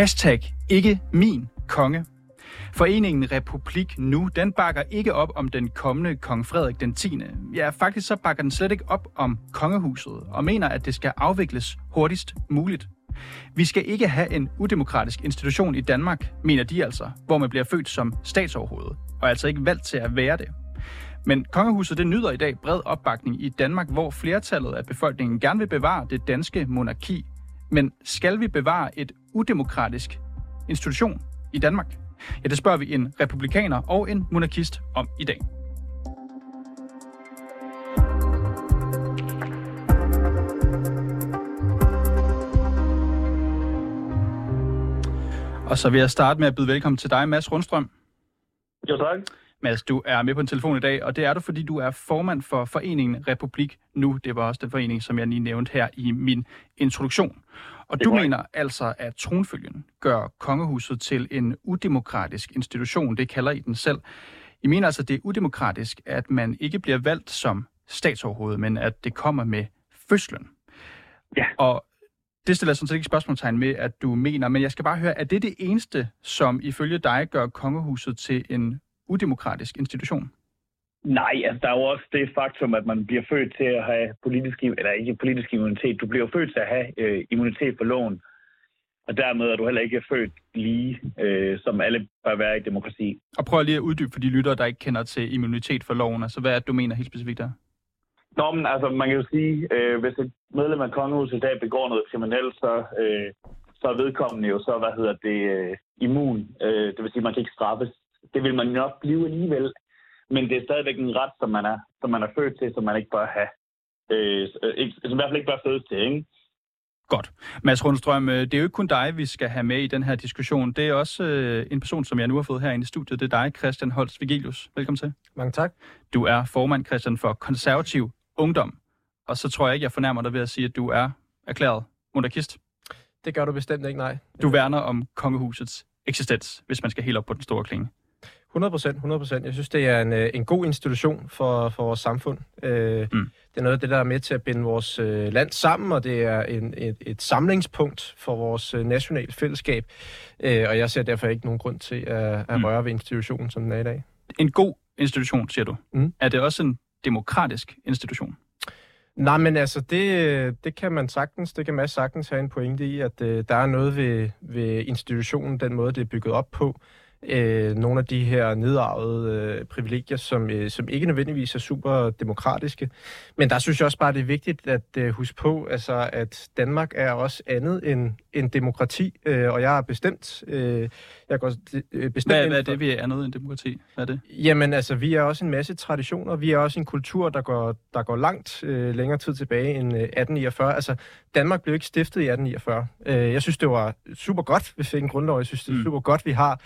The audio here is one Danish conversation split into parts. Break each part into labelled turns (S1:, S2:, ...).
S1: Hashtag ikke min konge. Foreningen Republik Nu, den bakker ikke op om den kommende kong Frederik den 10. Ja, faktisk så bakker den slet ikke op om kongehuset, og mener, at det skal afvikles hurtigst muligt. Vi skal ikke have en udemokratisk institution i Danmark, mener de altså, hvor man bliver født som statsoverhoved, og altså ikke valgt til at være det. Men kongehuset det nyder i dag bred opbakning i Danmark, hvor flertallet af befolkningen gerne vil bevare det danske monarki. Men skal vi bevare et udemokratisk institution i Danmark? Ja, det spørger vi en republikaner og en monarkist om i dag. Og så vil jeg starte med at byde velkommen til dig, Mads Rundstrøm.
S2: Jo, tak.
S1: Mads, du er med på en telefon i dag, og det er du, fordi du er formand for foreningen Republik Nu. Det var også den forening, som jeg lige nævnte her i min introduktion. Og du mener altså, at tronfølgen gør kongehuset til en udemokratisk institution. Det kalder I den selv. I mener altså, at det er udemokratisk, at man ikke bliver valgt som statsoverhoved, men at det kommer med fødslen.
S2: Ja.
S1: Og det stiller jeg sådan set ikke spørgsmålstegn med, at du mener, men jeg skal bare høre, er det det eneste, som ifølge dig gør kongehuset til en udemokratisk institution?
S2: Nej, altså der er jo også det faktum, at man bliver født til at have politisk, eller ikke politisk immunitet. Du bliver født til at have øh, immunitet for loven. Og dermed er du heller ikke født lige, øh, som alle bør være i demokrati.
S1: Og prøv lige at uddybe for de lyttere, der ikke kender til immunitet for loven. Altså, hvad er det, du mener helt specifikt der?
S2: Nå, men altså, man kan jo sige, øh, hvis et medlem af kongehuset i dag begår noget kriminelt, så, øh, så er vedkommende jo så, hvad hedder det, øh, immun. Øh, det vil sige, man kan ikke straffes. Det vil man nok blive alligevel. Men det er stadigvæk en ret, som man er, som man er født til, som man ikke bør have. Øh, ikke, som i hvert fald ikke bør fødes til, ikke?
S1: Godt. Mads Rundstrøm, øh, det er jo ikke kun dig, vi skal have med i den her diskussion. Det er også øh, en person, som jeg nu har fået herinde i studiet. Det er dig, Christian Holst Vigelius. Velkommen til.
S3: Mange tak.
S1: Du er formand, Christian, for konservativ ungdom. Og så tror jeg ikke, jeg fornærmer dig ved at sige, at du er erklæret monarkist.
S3: Det gør du bestemt ikke, nej.
S1: Du værner om kongehusets eksistens, hvis man skal helt op på den store klinge.
S3: 100 procent, 100 procent. Jeg synes, det er en, øh, en god institution for, for vores samfund. Øh, mm. Det er noget af det, der er med til at binde vores øh, land sammen, og det er en, et, et samlingspunkt for vores øh, nationale fællesskab. Øh, og jeg ser derfor ikke nogen grund til at, at mm. røre ved institutionen, som den er i dag.
S1: En god institution, siger du. Mm. Er det også en demokratisk institution?
S3: Nej, men altså, det, det kan man sagtens, det kan man sagtens have en pointe i, at øh, der er noget ved, ved institutionen, den måde, det er bygget op på, øh, nogle af de her nedarvede øh, privilegier, som, øh, som ikke nødvendigvis er super demokratiske. Men der synes jeg også bare, det er vigtigt at øh, huske på, altså, at Danmark er også andet end, end demokrati, øh, og jeg er bestemt... Øh, jeg går
S1: øh, bestemt hvad, hvad er det, vi er andet end demokrati? Hvad er det?
S3: Jamen altså, vi er også en masse traditioner. Vi er også en kultur, der går, der går langt øh, længere tid tilbage end øh, 1849. Altså, Danmark blev ikke stiftet i 1849. Øh, jeg synes, det var super godt, vi fik en grundlov. Jeg synes, det er mm. super godt, vi har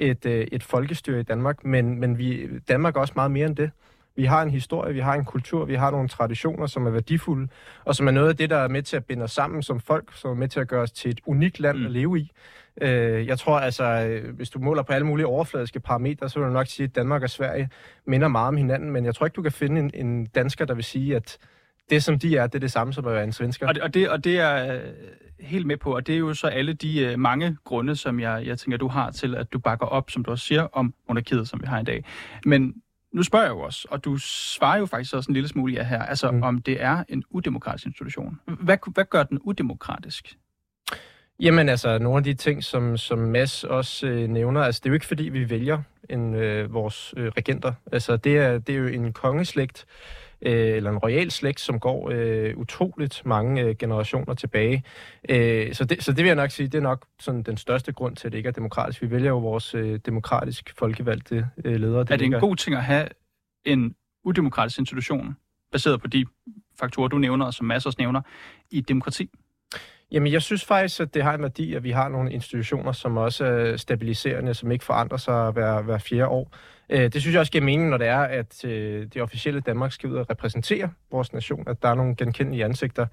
S3: et, øh, et folkestyre i Danmark, men, men vi, Danmark er også meget mere end det. Vi har en historie, vi har en kultur, vi har nogle traditioner, som er værdifulde, og som er noget af det, der er med til at binde os sammen som folk, som er med til at gøre os til et unikt land mm. at leve i. Øh, jeg tror altså, øh, hvis du måler på alle mulige overfladiske parametre, så vil du nok sige, at Danmark og Sverige minder meget om hinanden, men jeg tror ikke, du kan finde en, en dansker, der vil sige, at det, som de er, det er det samme som at være en svensker.
S1: Og det, og det, og det er øh, helt med på, og det er jo så alle de uh, mange grunde, som jeg, jeg tænker, du har til, at du bakker op, som du også siger, om monarkiet, som vi har i dag. Men nu spørger jeg jo også, og du svarer jo faktisk også en lille smule af her, altså mm. om det er en udemokratisk institution. Hvad, hvad gør den udemokratisk?
S3: Jamen altså, nogle af de ting, som, som Mads også øh, nævner, altså det er jo ikke fordi, vi vælger en, øh, vores øh, regenter. Altså det er, det er jo en kongeslægt, øh, eller en royal slægt, som går øh, utroligt mange øh, generationer tilbage. Øh, så, det, så det vil jeg nok sige, det er nok sådan den største grund til, at det ikke er demokratisk. Vi vælger jo vores øh, demokratisk folkevalgte øh, ledere.
S1: Det er det en god ting at have en udemokratisk institution, baseret på de faktorer, du nævner, og som Mads også nævner, i demokrati?
S3: Jamen, jeg synes faktisk, at det har en værdi, at vi har nogle institutioner, som også er stabiliserende, som ikke forandrer sig hver, hver fjerde år. Øh, det synes jeg også giver mening, når det er, at øh, det officielle Danmark skal ud og repræsentere vores nation, at der er nogle genkendelige ansigter.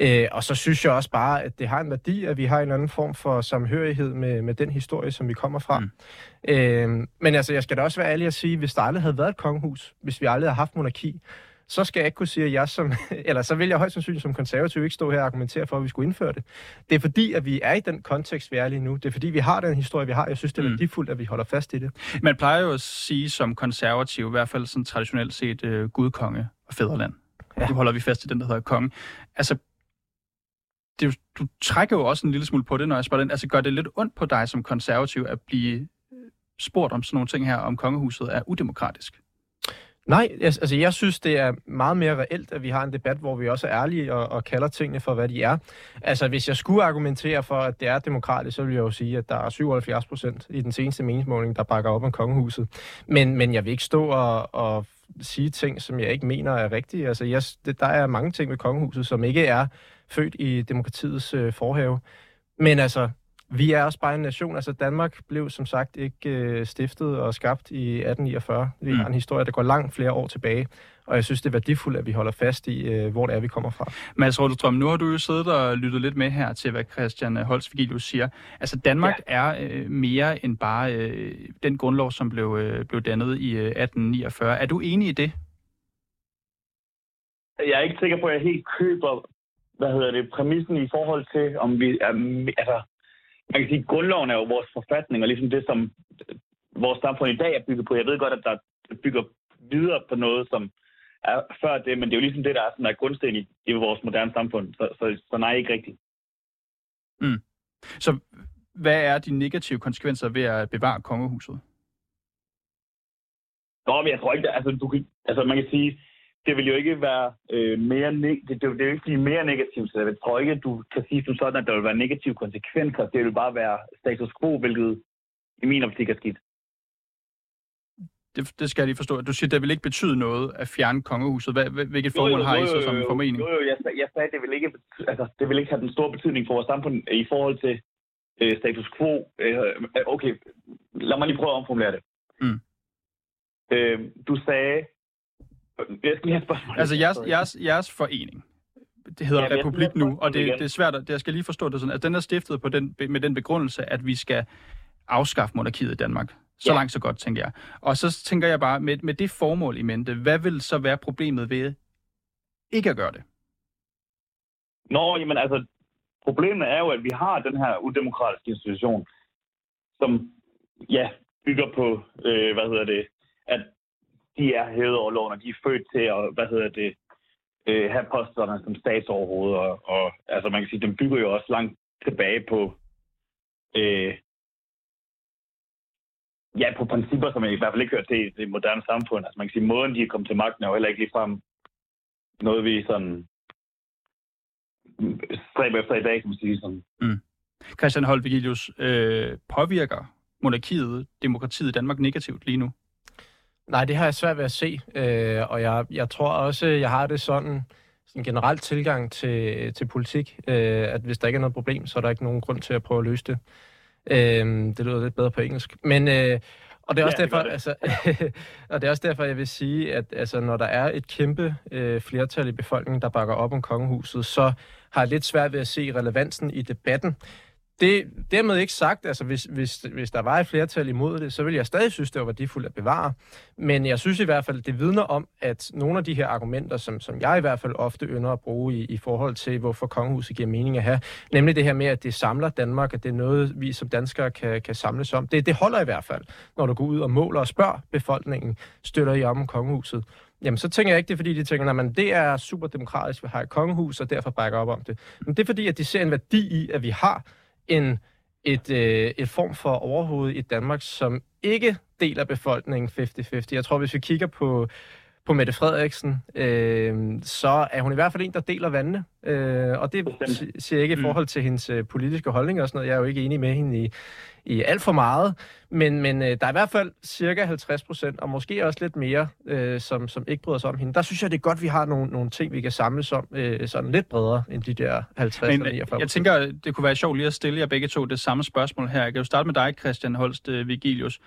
S3: Øh, og så synes jeg også bare, at det har en værdi, at vi har en anden form for samhørighed med, med den historie, som vi kommer fra. Mm. Men altså, jeg skal da også være ærlig at sige, hvis der aldrig havde været et kongehus, hvis vi aldrig havde haft monarki, så skal jeg ikke kunne sige, at jeg som, eller så vil jeg højst sandsynligt som konservativ ikke stå her og argumentere for, at vi skulle indføre det. Det er fordi, at vi er i den kontekst, vi er lige nu. Det er fordi, vi har den historie, vi har. Jeg synes, det er mm. værdifuldt, at vi holder fast i det.
S1: Man plejer jo at sige som konservativ, i hvert fald sådan traditionelt set, uh, gudkonge og fædreland. Ja. Nu holder vi fast i den, der hedder konge. Altså, det, du trækker jo også en lille smule på det, når jeg spørger den. Altså, gør det lidt ondt på dig som konservativ at blive spurgt om sådan nogle ting her, om kongehuset er udemokratisk?
S3: Nej, altså, altså jeg synes, det er meget mere reelt, at vi har en debat, hvor vi også er ærlige og, og kalder tingene for, hvad de er. Altså hvis jeg skulle argumentere for, at det er demokratisk, så ville jeg jo sige, at der er 77 procent i den seneste meningsmåling, der bakker op om kongehuset. Men, men jeg vil ikke stå og, og sige ting, som jeg ikke mener er rigtige. Altså jeg, det, der er mange ting ved kongehuset, som ikke er født i demokratiets øh, forhave. Men altså, vi er også bare en nation. Altså Danmark blev som sagt ikke øh, stiftet og skabt i 1849. Vi mm. har en historie, der går langt flere år tilbage. Og jeg synes, det er værdifuldt, at vi holder fast i, øh, hvor det er, vi kommer fra.
S1: Mads Rådstrøm, nu har du jo siddet og lyttet lidt med her til, hvad Christian Holst siger. Altså Danmark ja. er øh, mere end bare øh, den grundlov, som blev, øh, blev dannet i øh, 1849. Er du enig i det?
S2: Jeg er ikke sikker på, at jeg helt køber hvad hedder det, præmissen i forhold til, om vi er, altså, man kan sige, at grundloven er jo vores forfatning, og ligesom det, som vores samfund i dag er bygget på. Jeg ved godt, at der bygger videre på noget, som er før det, men det er jo ligesom det, der er, sådan, der er grundsten i, i vores moderne samfund. Så, så, så nej, ikke rigtigt.
S1: Mm. Så hvad er de negative konsekvenser ved at bevare kongehuset?
S2: Nå, men jeg tror ikke, at, altså, du altså man kan sige, det vil jo ikke være øh, mere ne- det, det, vil jo ikke blive mere negativt, så jeg tror ikke, at du kan sige som sådan, at der vil være negative konsekvenser. Det vil bare være status quo, hvilket i min optik er skidt.
S1: Det, det skal jeg lige forstå. Du siger, at det vil ikke betyde noget at fjerne kongehuset. Hvad, hvilket formål har I så som formening?
S2: Jo, jo, jeg, jeg sagde, at det vil, ikke, altså, det vil ikke have den store betydning for vores samfund i forhold til øh, status quo. Øh, okay, lad mig lige prøve at omformulere det. Mm. Øh, du sagde, jeg skal lige have spørgsmål.
S1: Altså jeres, jeres, jeres forening, det hedder ja, Republik nu, og det, det er svært, at, jeg skal lige forstå det sådan, at den er stiftet på den, med den begrundelse, at vi skal afskaffe monarkiet i Danmark. Så ja. langt, så godt, tænker jeg. Og så tænker jeg bare, med, med det formål i mente, hvad vil så være problemet ved ikke at gøre det?
S2: Nå, jamen altså, problemet er jo, at vi har den her udemokratiske institution, som, ja, bygger på, øh, hvad hedder det, at de er hævet over loven, og de er født til at, hvad hedder det, øh, have posterne som statsoverhoved, og, og altså man kan sige, den bygger jo også langt tilbage på, øh, ja, på principper, som i hvert fald ikke hører til i det moderne samfund. Altså man kan sige, måden de er kommet til magten er jo heller ikke ligefrem noget, vi sådan stræber efter i dag, kan man sige sådan. Mm.
S1: Christian Holt Vigilius, øh, påvirker monarkiet, demokratiet i Danmark negativt lige nu?
S3: Nej, det har jeg svært ved at se, øh, og jeg, jeg tror også, jeg har det sådan, en generel tilgang til, til politik, øh, at hvis der ikke er noget problem, så er der ikke nogen grund til at prøve at løse det. Øh, det lyder lidt bedre på engelsk. Men, øh, og det er også ja, derfor, det det. altså, og det er også derfor, jeg vil sige, at altså, når der er et kæmpe øh, flertal i befolkningen, der bakker op om kongehuset, så har jeg lidt svært ved at se relevansen i debatten. Det dermed ikke sagt, altså hvis, hvis, hvis der var et flertal imod det, så ville jeg stadig synes, det var værdifuldt at bevare. Men jeg synes i hvert fald, det vidner om, at nogle af de her argumenter, som, som jeg i hvert fald ofte ynder at bruge i, i forhold til, hvorfor kongehuset giver mening at have, nemlig det her med, at det samler Danmark, at det er noget, vi som danskere kan, kan samles om. Det, det holder i hvert fald, når du går ud og måler og spørger befolkningen, støtter I om kongehuset? Jamen, så tænker jeg ikke, det er fordi, de tænker, at det er super demokratisk, vi har et kongehus, og derfor bakker op om det. Men det er fordi, at de ser en værdi i, at vi har en, et, øh, et form for overhoved i Danmark, som ikke deler befolkningen 50-50. Jeg tror, hvis vi kigger på, på Mette Frederiksen, øh, så er hun i hvert fald en, der deler vandene. Øh, og det siger jeg ikke i mm. forhold til hendes øh, politiske holdninger og sådan noget. Jeg er jo ikke enig med hende i, i alt for meget. Men, men øh, der er i hvert fald cirka 50 procent, og måske også lidt mere, øh, som, som ikke bryder sig om hende. Der synes jeg, det er godt, at vi har nogle, nogle ting, vi kan samles om øh, sådan lidt bredere end de der 50 men, eller 49
S1: Jeg tænker, det kunne være sjovt lige at stille jer begge to det samme spørgsmål her. Jeg kan jo starte med dig, Christian Holst øh, Vigilius.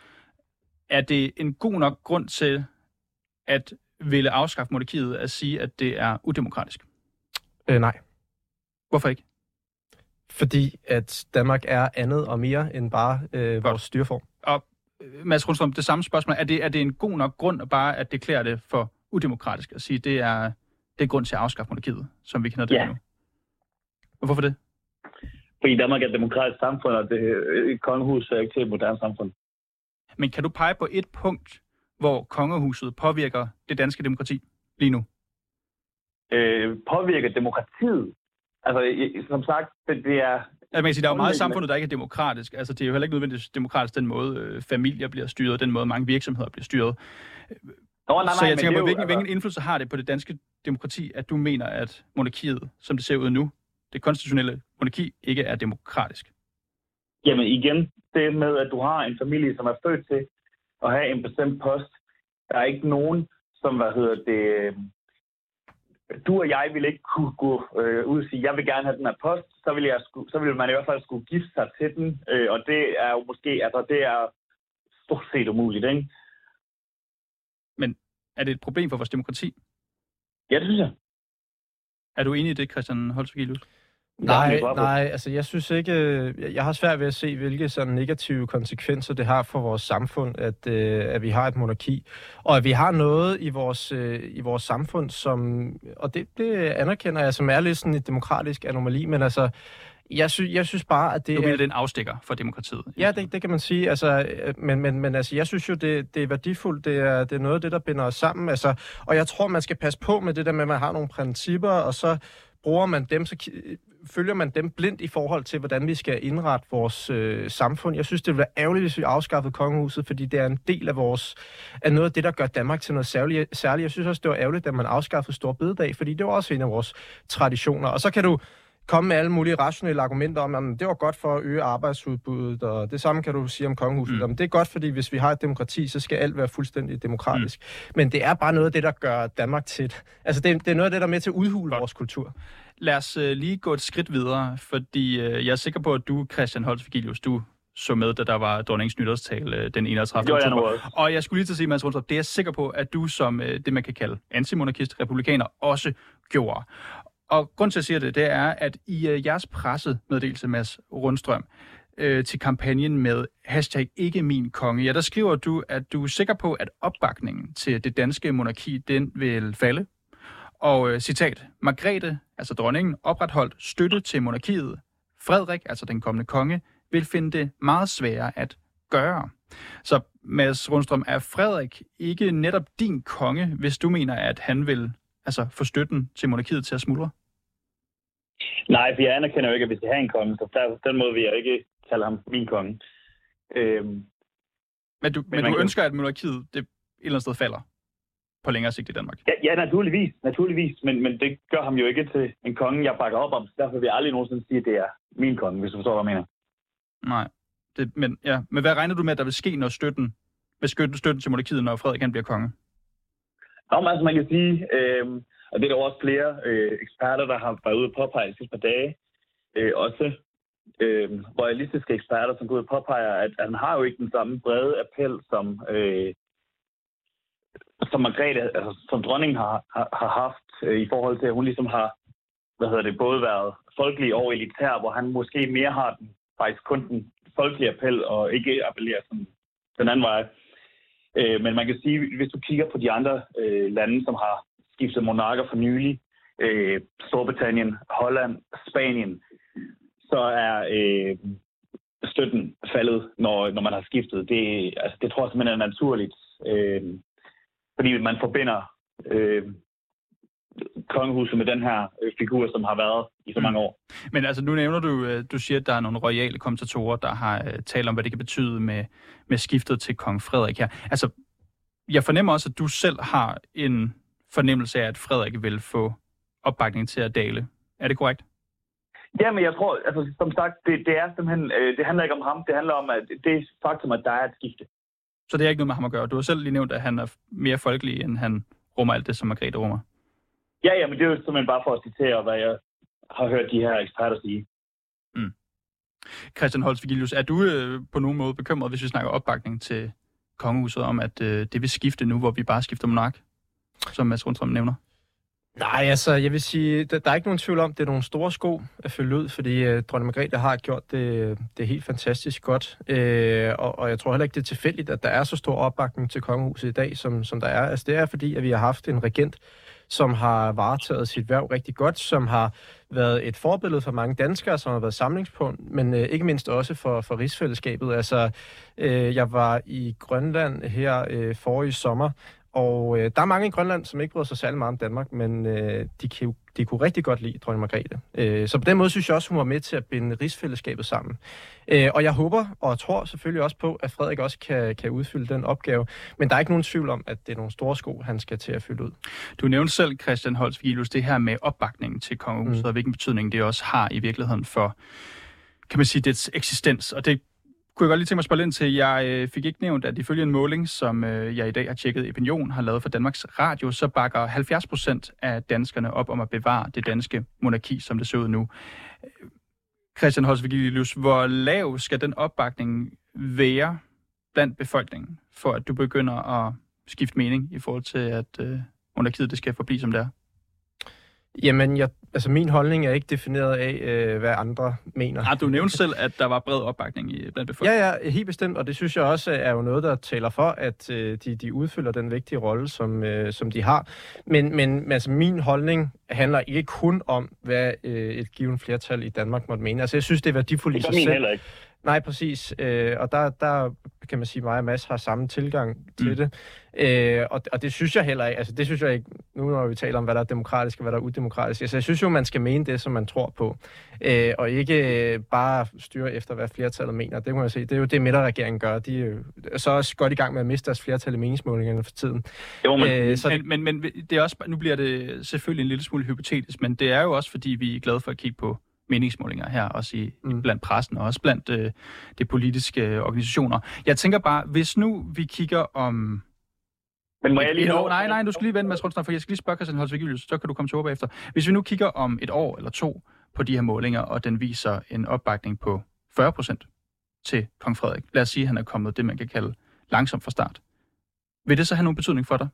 S1: Er det en god nok grund til at ville afskaffe monarkiet at sige, at det er udemokratisk?
S3: Øh, nej.
S1: Hvorfor ikke?
S3: Fordi at Danmark er andet og mere end bare øh, vores styreform.
S1: Og øh, Mads Rundstrøm, det samme spørgsmål. Er det, er det en god nok grund at bare at deklarere det for udemokratisk at sige, det er, det er grund til at afskaffe monarkiet, som vi kender det
S2: Ja.
S1: nu. Og hvorfor det?
S2: Fordi Danmark er et demokratisk samfund, og det, et kongehus er ikke til et moderne samfund.
S1: Men kan du pege på et punkt, hvor kongehuset påvirker det danske demokrati lige nu?
S2: Øh, påvirker demokratiet. Altså, som sagt, det, det er...
S1: Altså, man kan sige, der er jo meget i samfundet, der ikke er demokratisk. Altså, det er jo heller ikke nødvendigvis demokratisk den måde, øh, familier bliver styret, den måde mange virksomheder bliver styret.
S2: Nå, nej, nej,
S1: så jeg tænker
S2: er
S1: på, hvilken,
S2: altså-
S1: hvilken indflydelse har det på det danske demokrati, at du mener, at monarkiet, som det ser ud nu, det konstitutionelle monarki, ikke er demokratisk?
S2: Jamen igen, det med, at du har en familie, som er født til at have en bestemt post. Der er ikke nogen, som, hvad hedder det, øh, du og jeg vil ikke kunne gå øh, ud og sige, jeg vil gerne have den her post, så vil, jeg sku, så vil man i hvert fald skulle gifte sig til den, øh, og det er jo måske, altså det er stort set umuligt, ikke?
S1: Er det et problem for vores demokrati?
S2: Ja, det synes jeg.
S1: Er du enig i det, Christian Holtzvigilius?
S3: Nej, nej, altså jeg synes ikke, øh, jeg- jeg har svært ved at se, hvilke sådan negative konsekvenser det har for vores samfund, at, øh, at vi har et monarki, og at vi har noget i vores, øh, i vores samfund, som, og det, det anerkender jeg, som er lidt sådan et demokratisk anomali, men altså, jeg, sy, jeg synes bare, at det
S1: Du
S3: er...
S1: mener, det er en afstikker for demokratiet?
S3: Ja, det, det kan man sige. Altså, men, men, men altså, jeg synes jo, det, det er værdifuldt. Det er, det er noget af det, der binder os sammen. Altså, og jeg tror, man skal passe på med det der med, at man har nogle principper, og så bruger man dem, så følger man dem blindt i forhold til, hvordan vi skal indrette vores øh, samfund. Jeg synes, det ville være ærgerligt, hvis vi afskaffede kongehuset, fordi det er en del af vores af noget af det, der gør Danmark til noget særligt. særligt. Jeg synes også, det var ærgerligt, at man afskaffede Stor Bededag, fordi det var også en af vores traditioner. Og så kan du komme med alle mulige rationelle argumenter om, at det var godt for at øge arbejdsudbuddet, og det samme kan du sige om kongehuset.
S1: Mm.
S3: Det er godt, fordi hvis vi har et demokrati, så skal alt være fuldstændig demokratisk. Mm. Men det er bare noget af det, der gør Danmark til. Altså, det, er- det er noget af det, der er med til at udhule
S1: Godt.
S3: vores kultur.
S1: Lad os øh, lige gå et skridt videre, fordi øh, jeg er sikker på, at du, Christian Holtzvigilius, du så med, da der var dronningens nytårstale øh, den 31.
S2: Det gjorde jeg nu
S1: oktober. Og jeg skulle lige til at sige, Mads Rundstrup, det er jeg sikker på, at du som øh, det, man kan kalde antimonarkist, republikaner, også gjorde. Og grund til, at jeg siger det, det er, at i øh, jeres pressemeddelelse, Mads Rundstrøm, øh, til kampagnen med hashtag ikke min konge, ja, der skriver du, at du er sikker på, at opbakningen til det danske monarki, den vil falde. Og øh, citat, Margrethe, altså dronningen, opretholdt støtte til monarkiet. Frederik, altså den kommende konge, vil finde det meget sværere at gøre. Så Mads Rundstrøm, er Frederik ikke netop din konge, hvis du mener, at han vil altså, få støtten til monarkiet til at smuldre?
S2: Nej, for jeg anerkender jo ikke, at vi skal have en konge, så der, den måde vil jeg ikke kalde ham min konge. Øhm,
S1: Men du, men
S2: man
S1: du
S2: kan-
S1: ønsker, at monarkiet det et eller andet sted falder på længere sigt i Danmark?
S2: ja, ja, naturligvis, naturligvis, men, men det gør ham jo ikke til en konge, jeg bakker op om, så derfor vil jeg aldrig nogensinde sige, at det er min konge, hvis du forstår, hvad jeg mener.
S1: Nej. Det, men, ja. men hvad regner du med, at der vil ske, når støtten, støtten, støtten til monarkiet, når Frederik han bliver konge?
S2: Nå, men altså man kan sige, øh, og det er der også flere øh, eksperter, der har været ude og påpege de sidste par dage, øh, også øh, royalistiske eksperter, som går ud og påpeger, at, at han har jo ikke den samme brede appel, som, øh, som Margrethe, altså som dronningen har, har, har haft, øh, i forhold til, at hun ligesom har, hvad hedder det, både været folkelig og elitær, hvor han måske mere har den, faktisk kun den folkelige appel, og ikke appellerer sådan den anden vej. Øh, men man kan sige, hvis du kigger på de andre øh, lande, som har skiftet monarker for nylig, øh, Storbritannien, Holland, Spanien, så er øh, støtten faldet, når, når man har skiftet. Det, altså, det tror jeg simpelthen er naturligt, øh, fordi man forbinder øh, kongehuset med den her øh, figur, som har været i så mange år.
S1: Men altså, nu nævner du, øh, du siger, at der er nogle royale kommentatorer, der har øh, talt om, hvad det kan betyde med, med skiftet til kong Frederik her. Altså, jeg fornemmer også, at du selv har en fornemmelse af, at Frederik vil få opbakning til at dale. Er det korrekt?
S2: Ja, men jeg tror, altså, som sagt, det, det er simpelthen, øh, det handler ikke om ham, det handler om, at det er faktum, at der er et skifte.
S1: Så det er ikke noget med ham at gøre. Du har selv lige nævnt, at han er mere folkelig, end han rummer alt det, som Margrethe rummer.
S2: Ja, ja, men det er jo simpelthen bare for at citere, hvad jeg har hørt de her eksperter sige.
S1: Christian Holst Vigilius, er du øh, på nogen måde bekymret, hvis vi snakker opbakning til kongehuset, om at øh, det vil skifte nu, hvor vi bare skifter monark, som Mads Rundstrøm nævner?
S3: Nej, altså, jeg vil sige, der, der er ikke nogen tvivl om, det er nogle store sko at følge ud, fordi uh, dronning Margrethe har gjort det, det helt fantastisk godt. Uh, og, og jeg tror heller ikke, det er tilfældigt, at der er så stor opbakning til kongehuset i dag, som, som der er. Altså, det er fordi, at vi har haft en regent, som har varetaget sit værv rigtig godt, som har været et forbillede for mange danskere, som har været samlingspunkt, men øh, ikke mindst også for, for rigsfællesskabet. Altså, øh, jeg var i Grønland her øh, forrige sommer, og øh, der er mange i Grønland, som ikke bryder sig særlig meget om Danmark, men øh, de, kan, de kunne rigtig godt lide dronning Margrethe. Øh, så på den måde synes jeg også, hun var med til at binde rigsfællesskabet sammen. Øh, og jeg håber og tror selvfølgelig også på, at Frederik også kan, kan udfylde den opgave. Men der er ikke nogen tvivl om, at det er nogle store sko, han skal til at fylde ud.
S1: Du nævnte selv, Christian Holst Vigilus, det her med opbakningen til kongehuset, mm. og hvilken betydning det også har i virkeligheden for, kan man sige, dets eksistens. Og det kunne jeg godt lige tænke mig at spørge ind til. Jeg øh, fik ikke nævnt, at ifølge en måling, som øh, jeg i dag har tjekket, Opinion har lavet for Danmarks Radio, så bakker 70 procent af danskerne op om at bevare det danske monarki, som det ser ud nu. Christian Holsvigilius, hvor lav skal den opbakning være blandt befolkningen, for at du begynder at skifte mening i forhold til, at øh, monarkiet det skal forblive som det er?
S3: Jamen, jeg, altså min holdning er ikke defineret af, øh, hvad andre mener.
S1: Har du nævnt selv, at der var bred opbakning i blandt befolkningen?
S3: Ja, ja, helt bestemt, og det synes jeg også er jo noget, der taler for, at øh, de, de udfylder den vigtige rolle, som, øh, som de har. Men, men altså, min holdning handler ikke kun om, hvad øh, et givet flertal i Danmark måtte mene. Altså, jeg synes, det er værdifuldt i sig selv.
S2: heller ikke.
S3: Nej, præcis. Øh, og der, der kan man sige, at mig og Mads har samme tilgang til mm. det. Øh, og, og det synes jeg heller ikke. Altså, det synes jeg ikke, nu når vi taler om, hvad der er demokratisk og hvad der er udemokratisk. Altså, jeg synes jo, man skal mene det, som man tror på. Øh, og ikke øh, bare styre efter, hvad flertallet mener. Det må jeg se. Det er jo det, midterregeringen gør. De er jo så også godt i gang med at miste deres flertal i meningsmålingerne for tiden.
S1: Jo, men, øh, så... men, men, men det er også, nu bliver det selvfølgelig en lille smule hypotetisk, men det er jo også, fordi vi er glade for at kigge på meningsmålinger her, også i, mm. blandt pressen og også blandt øh, de politiske øh, organisationer. Jeg tænker bare, hvis nu vi kigger om...
S2: Men må jeg lige
S1: nå? Nej, nej, du skal lige vente, Mads Rundstrøm, for jeg skal lige spørge Christian Holsvig så kan du komme til over efter. Hvis vi nu kigger om et år eller to på de her målinger, og den viser en opbakning på 40 procent til kong Frederik. Lad os sige, at han er kommet det, man kan kalde langsomt fra start. Vil det så have nogen betydning for dig?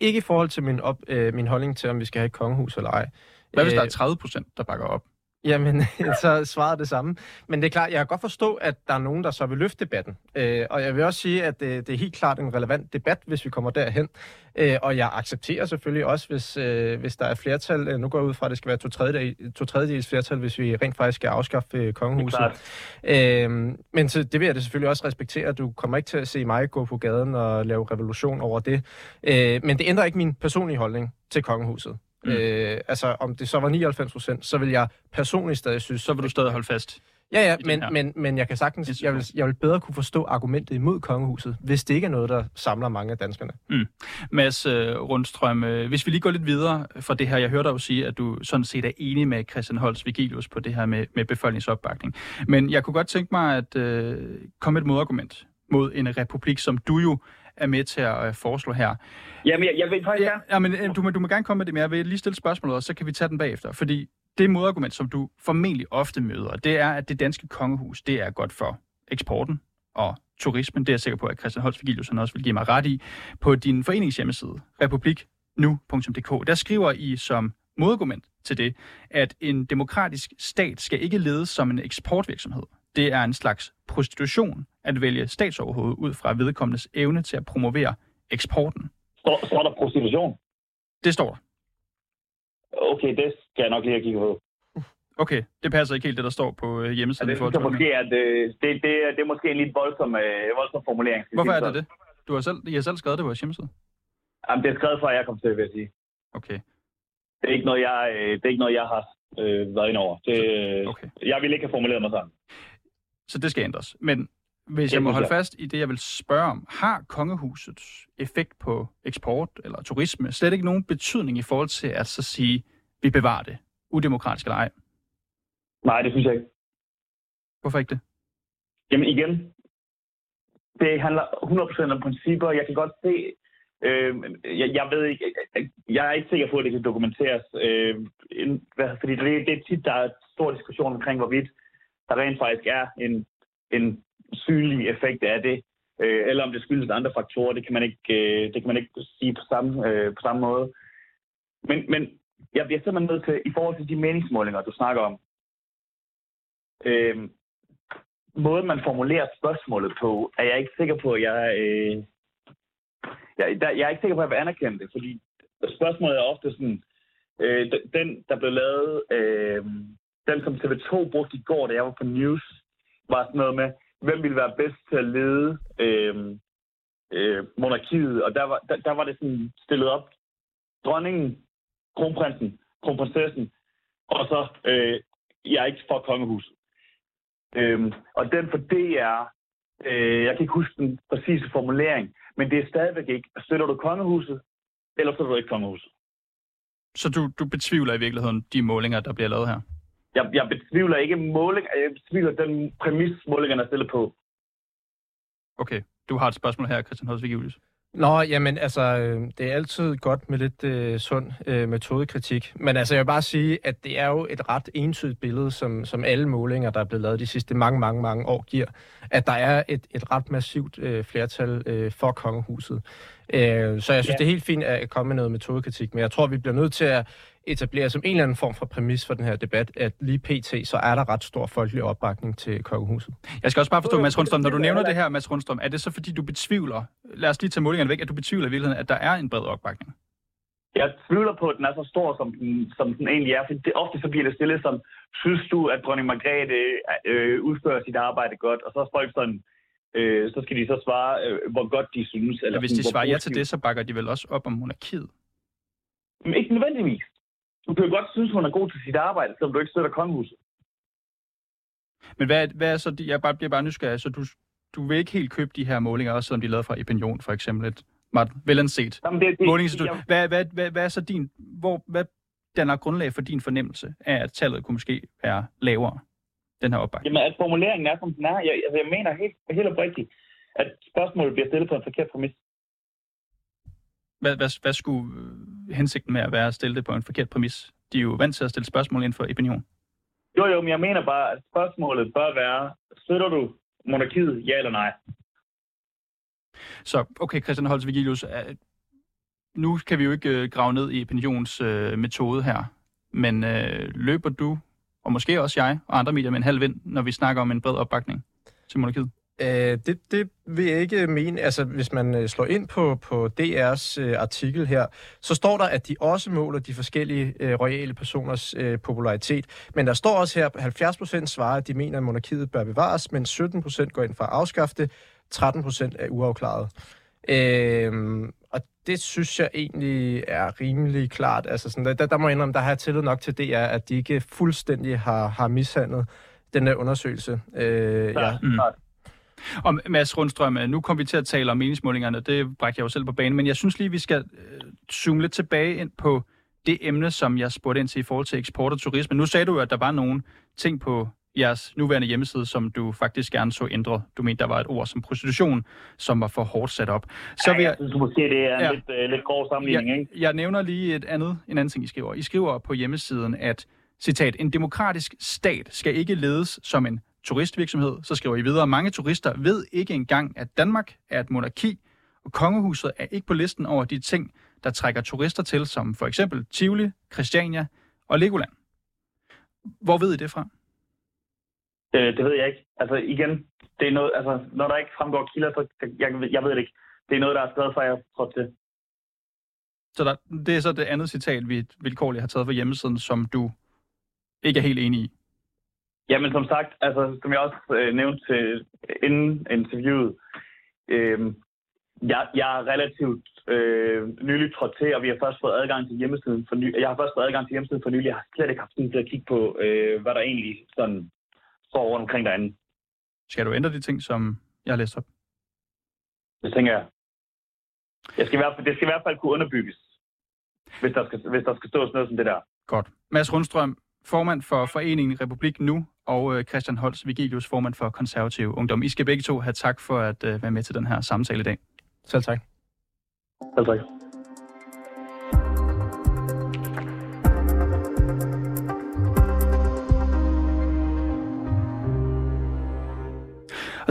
S3: Ikke i forhold til min, op, øh, min holdning til, om vi skal have et kongehus eller ej.
S1: Hvad hvis der er 30 øh, procent, der bakker op?
S3: Jamen, så svarer det samme. Men det er klart, jeg kan godt forstå, at der er nogen, der så vil løfte debatten. Øh, og jeg vil også sige, at det, det er helt klart en relevant debat, hvis vi kommer derhen. Øh, og jeg accepterer selvfølgelig også, hvis, øh, hvis der er flertal. Øh, nu går jeg ud fra, at det skal være to, tredjedel, to tredjedels flertal, hvis vi rent faktisk skal afskaffe øh, kongehuset. Øh, men så, det vil jeg det selvfølgelig også respektere. Du kommer ikke til at se mig gå på gaden og lave revolution over det. Øh, men det ændrer ikke min personlige holdning til kongehuset. Mm. Øh, altså, om det så var 99 procent, så vil jeg personligt stadig synes...
S1: Så vil du stadig holde fast?
S3: Ja, ja, men, men, men jeg kan sagtens... Jeg vil, jeg vil bedre kunne forstå argumentet imod kongehuset, hvis det ikke er noget, der samler mange af danskerne.
S1: Mm. Mads uh, Rundstrøm, uh, hvis vi lige går lidt videre fra det her. Jeg hørte dig jo sige, at du sådan set er enig med Christian Holst Vigilius på det her med, med befolkningsopbakning. Men jeg kunne godt tænke mig at uh, komme et modargument mod en republik, som du jo er med til at øh, foreslå her.
S2: Jamen, jeg, jeg vil faktisk... Ja,
S1: ja men øh, du, du må gerne komme med det, men jeg vil lige stille spørgsmålet, og så kan vi tage den bagefter. Fordi det modargument, som du formentlig ofte møder, det er, at det danske kongehus, det er godt for eksporten og turismen. Det er jeg sikker på, at Christian Holst Vigilius også vil give mig ret i. På din foreningshjemmeside, republiknu.dk, der skriver I som modargument til det, at en demokratisk stat skal ikke ledes som en eksportvirksomhed det er en slags prostitution at vælge statsoverhoved ud fra vedkommendes evne til at promovere eksporten.
S2: Står, står der prostitution?
S1: Det står der.
S2: Okay, det skal jeg nok lige have kigget på.
S1: Okay, det passer ikke helt det, der står på øh, hjemmesiden. Ja,
S2: det, synes måske, at, øh, det, det, det er måske en lidt voldsom, øh, voldsom formulering.
S1: Hvorfor er det det? Du har selv, I har selv skrevet det på jeres hjemmeside?
S2: Jamen, det er skrevet fra, at jeg kom til, vil jeg sige.
S1: Okay.
S2: Det er ikke noget, jeg, det er ikke noget, jeg har øh, været ind over. Det, okay. Jeg ville ikke have formuleret mig sådan.
S1: Så det skal ændres. Men hvis jeg må holde fast i det, jeg vil spørge om, har kongehusets effekt på eksport eller turisme slet ikke nogen betydning i forhold til at så sige, vi bevarer det, udemokratisk eller ej?
S2: Nej, det synes jeg ikke.
S1: Hvorfor ikke det?
S2: Jamen igen, det handler 100% om principper. Jeg kan godt se, øh, jeg, jeg ved ikke, jeg er ikke sikker på, at det kan dokumenteres, øh, fordi det, det er tit, der er stor diskussion omkring, hvorvidt der rent faktisk er en, en synlig effekt af det, øh, eller om det skyldes andre faktorer, det kan man ikke, øh, det kan man ikke sige på samme, øh, på samme måde. Men, men jeg bliver simpelthen nødt til, i forhold til de meningsmålinger, du snakker om, øh, måden man formulerer spørgsmålet på, er jeg ikke sikker på, at jeg... Øh, jeg, der, jeg er ikke sikker på, at jeg vil anerkende det, fordi spørgsmålet er ofte sådan, øh, den, der blev lavet, øh, den som TV2 brugte i går, da jeg var på News, var sådan noget med, hvem ville være bedst til at lede øh, øh, monarkiet, og der var, der, der var det sådan stillet op, dronningen, kronprinsen, kronprinsessen, og så, øh, jeg er ikke for kongehuset. Øhm, og den for DR, øh, jeg kan ikke huske den præcise formulering, men det er stadigvæk ikke, støtter du kongehuset, eller støtter du ikke kongehuset?
S1: Så du, du betvivler i virkeligheden de målinger, der bliver lavet her?
S2: Jeg, jeg betvivler ikke måling, jeg betvivler den præmis, målingerne er stillet på.
S1: Okay, du har et spørgsmål her, Christian Holsvig Julius.
S3: Nå, jamen altså, øh, det er altid godt med lidt øh, sund øh, metodekritik. Men altså, jeg vil bare sige, at det er jo et ret entydigt billede, som, som alle målinger, der er blevet lavet de sidste mange, mange, mange år, giver, at der er et, et ret massivt øh, flertal øh, for kongehuset. Øh, så jeg synes, ja. det er helt fint at komme med noget metodekritik, men jeg tror, vi bliver nødt til at etablere som en eller anden form for præmis for den her debat, at lige pt. så er der ret stor folkelig opbakning til kongehuset.
S1: Jeg skal også bare forstå, Mads Rundstrøm, når du nævner det her, Mads Rundstrøm, er det så fordi, du betvivler, lad os lige tage målingerne væk, at du betvivler i virkeligheden, at der er en bred opbakning?
S2: Jeg tvivler på, at den er så stor, som den, som den egentlig er. For det, ofte så bliver det stillet som, synes du, at dronning Margrethe øh, udfører sit arbejde godt? Og så er folk sådan, øh, så skal de så svare, øh, hvor godt de synes.
S1: Eller ja, hvis de svarer ja til det, så bakker de vel også op om monarkiet?
S2: Men ikke nødvendigvis. Du kan jo godt synes, hun er god til sit arbejde, selvom du ikke støtter kongehuset.
S1: Men hvad, hvad er så, de, jeg bare, bliver bare nysgerrig, så du, du vil ikke helt købe de her målinger, også som de er lavet fra Opinion, for eksempel, et meget velanset målingsinstitut. Hvad, hvad, hvad, hvad er så din, hvor, hvad danner grundlag for din fornemmelse af, at tallet kunne måske være lavere, den her opbakning?
S2: Jamen, at formuleringen er, som den er. Jeg, altså, jeg mener helt, helt oprigtigt, at spørgsmålet bliver stillet på en forkert præmis.
S1: Hvad, hvad, hvad skulle hensigten med at være at stille det på en forkert præmis? De er jo vant til at stille spørgsmål inden for opinion.
S2: Jo, jo, men jeg mener bare, at spørgsmålet bør være, støtter du monarkiet, ja eller nej?
S1: Så, okay, Christian Holtz Vigilius, nu kan vi jo ikke øh, grave ned i opinionsmetode øh, metode her, men øh, løber du, og måske også jeg og andre medier med en halv vind, når vi snakker om en bred opbakning til monarkiet?
S3: Øh, det, det vil jeg ikke mene. Altså, hvis man øh, slår ind på, på DR's øh, artikel her, så står der, at de også måler de forskellige øh, royale personers øh, popularitet. Men der står også her, at 70 procent svarer, at de mener, at monarkiet bør bevares, men 17 procent går ind for at afskaffe det, 13 procent er uafklaret. Øh, og det synes jeg egentlig er rimelig klart. Altså, sådan, der, der må jeg indrømme, der har jeg tillid nok til DR, at de ikke fuldstændig har, har mishandlet den der undersøgelse. Øh, ja, ja. Mm.
S1: Og Mads Rundstrøm, øh, nu kommer vi til at tale om meningsmålingerne, det bragte jeg jo selv på banen, men jeg synes lige, vi skal øh, zoome lidt tilbage ind på det emne, som jeg spurgte ind til i forhold til eksport og turisme. Nu sagde du jo, at der var nogle ting på jeres nuværende hjemmeside, som du faktisk gerne så ændret. Du mente, der var et ord som prostitution, som var for hårdt sat op.
S2: Så ja, jeg, jeg synes måske, det er ja, en lidt, uh, lidt grov sammenligning.
S1: Jeg, ikke? jeg nævner lige et andet, en anden ting, I skriver. I skriver på hjemmesiden, at citat, en demokratisk stat skal ikke ledes som en turistvirksomhed. Så skriver I videre, mange turister ved ikke engang, at Danmark er et monarki, og kongehuset er ikke på listen over de ting, der trækker turister til, som for eksempel Tivoli, Christiania og Legoland. Hvor ved I det fra?
S2: Det, det ved jeg ikke. Altså igen, det er noget, altså, når der ikke fremgår kilder, så jeg, jeg ved det ikke. Det er noget, der er skrevet fra, jeg har til.
S1: Så der, det er så det andet citat, vi vilkårligt har taget fra hjemmesiden, som du ikke er helt enig i?
S2: Jamen som sagt, altså som jeg også øh, nævnte til, inden interviewet, øh, jeg, jeg er relativt øh, nyligt trådt til, og vi har først fået adgang til hjemmesiden for ny, Jeg har først fået adgang til hjemmesiden for nylig. Jeg har slet ikke haft tid til at kigge på, øh, hvad der egentlig sådan står rundt omkring derinde.
S1: Skal du ændre de ting, som jeg har læst op?
S2: Det tænker jeg. jeg skal i hvert fald, det skal i hvert fald kunne underbygges, hvis der skal, hvis der skal stå sådan noget som det der.
S1: Godt. Mads Rundstrøm, formand for Foreningen Republik Nu, og øh, Christian Holst Vigilius, formand for Konservative Ungdom. I skal begge to have tak for at øh, være med til den her samtale i dag.
S3: Selv tak.
S2: Selv tak.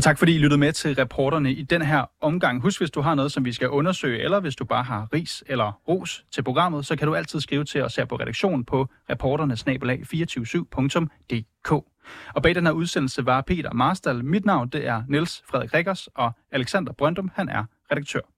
S1: Tak fordi I lyttede med til reporterne i den her omgang. Husk, hvis du har noget, som vi skal undersøge, eller hvis du bare har ris eller ros til programmet, så kan du altid skrive til os her på redaktionen på reporternesnabelag247.dk. Og bag den her udsendelse var Peter Marstal. Mit navn det er Niels Frederik Rikkers, og Alexander Brøndum, han er redaktør.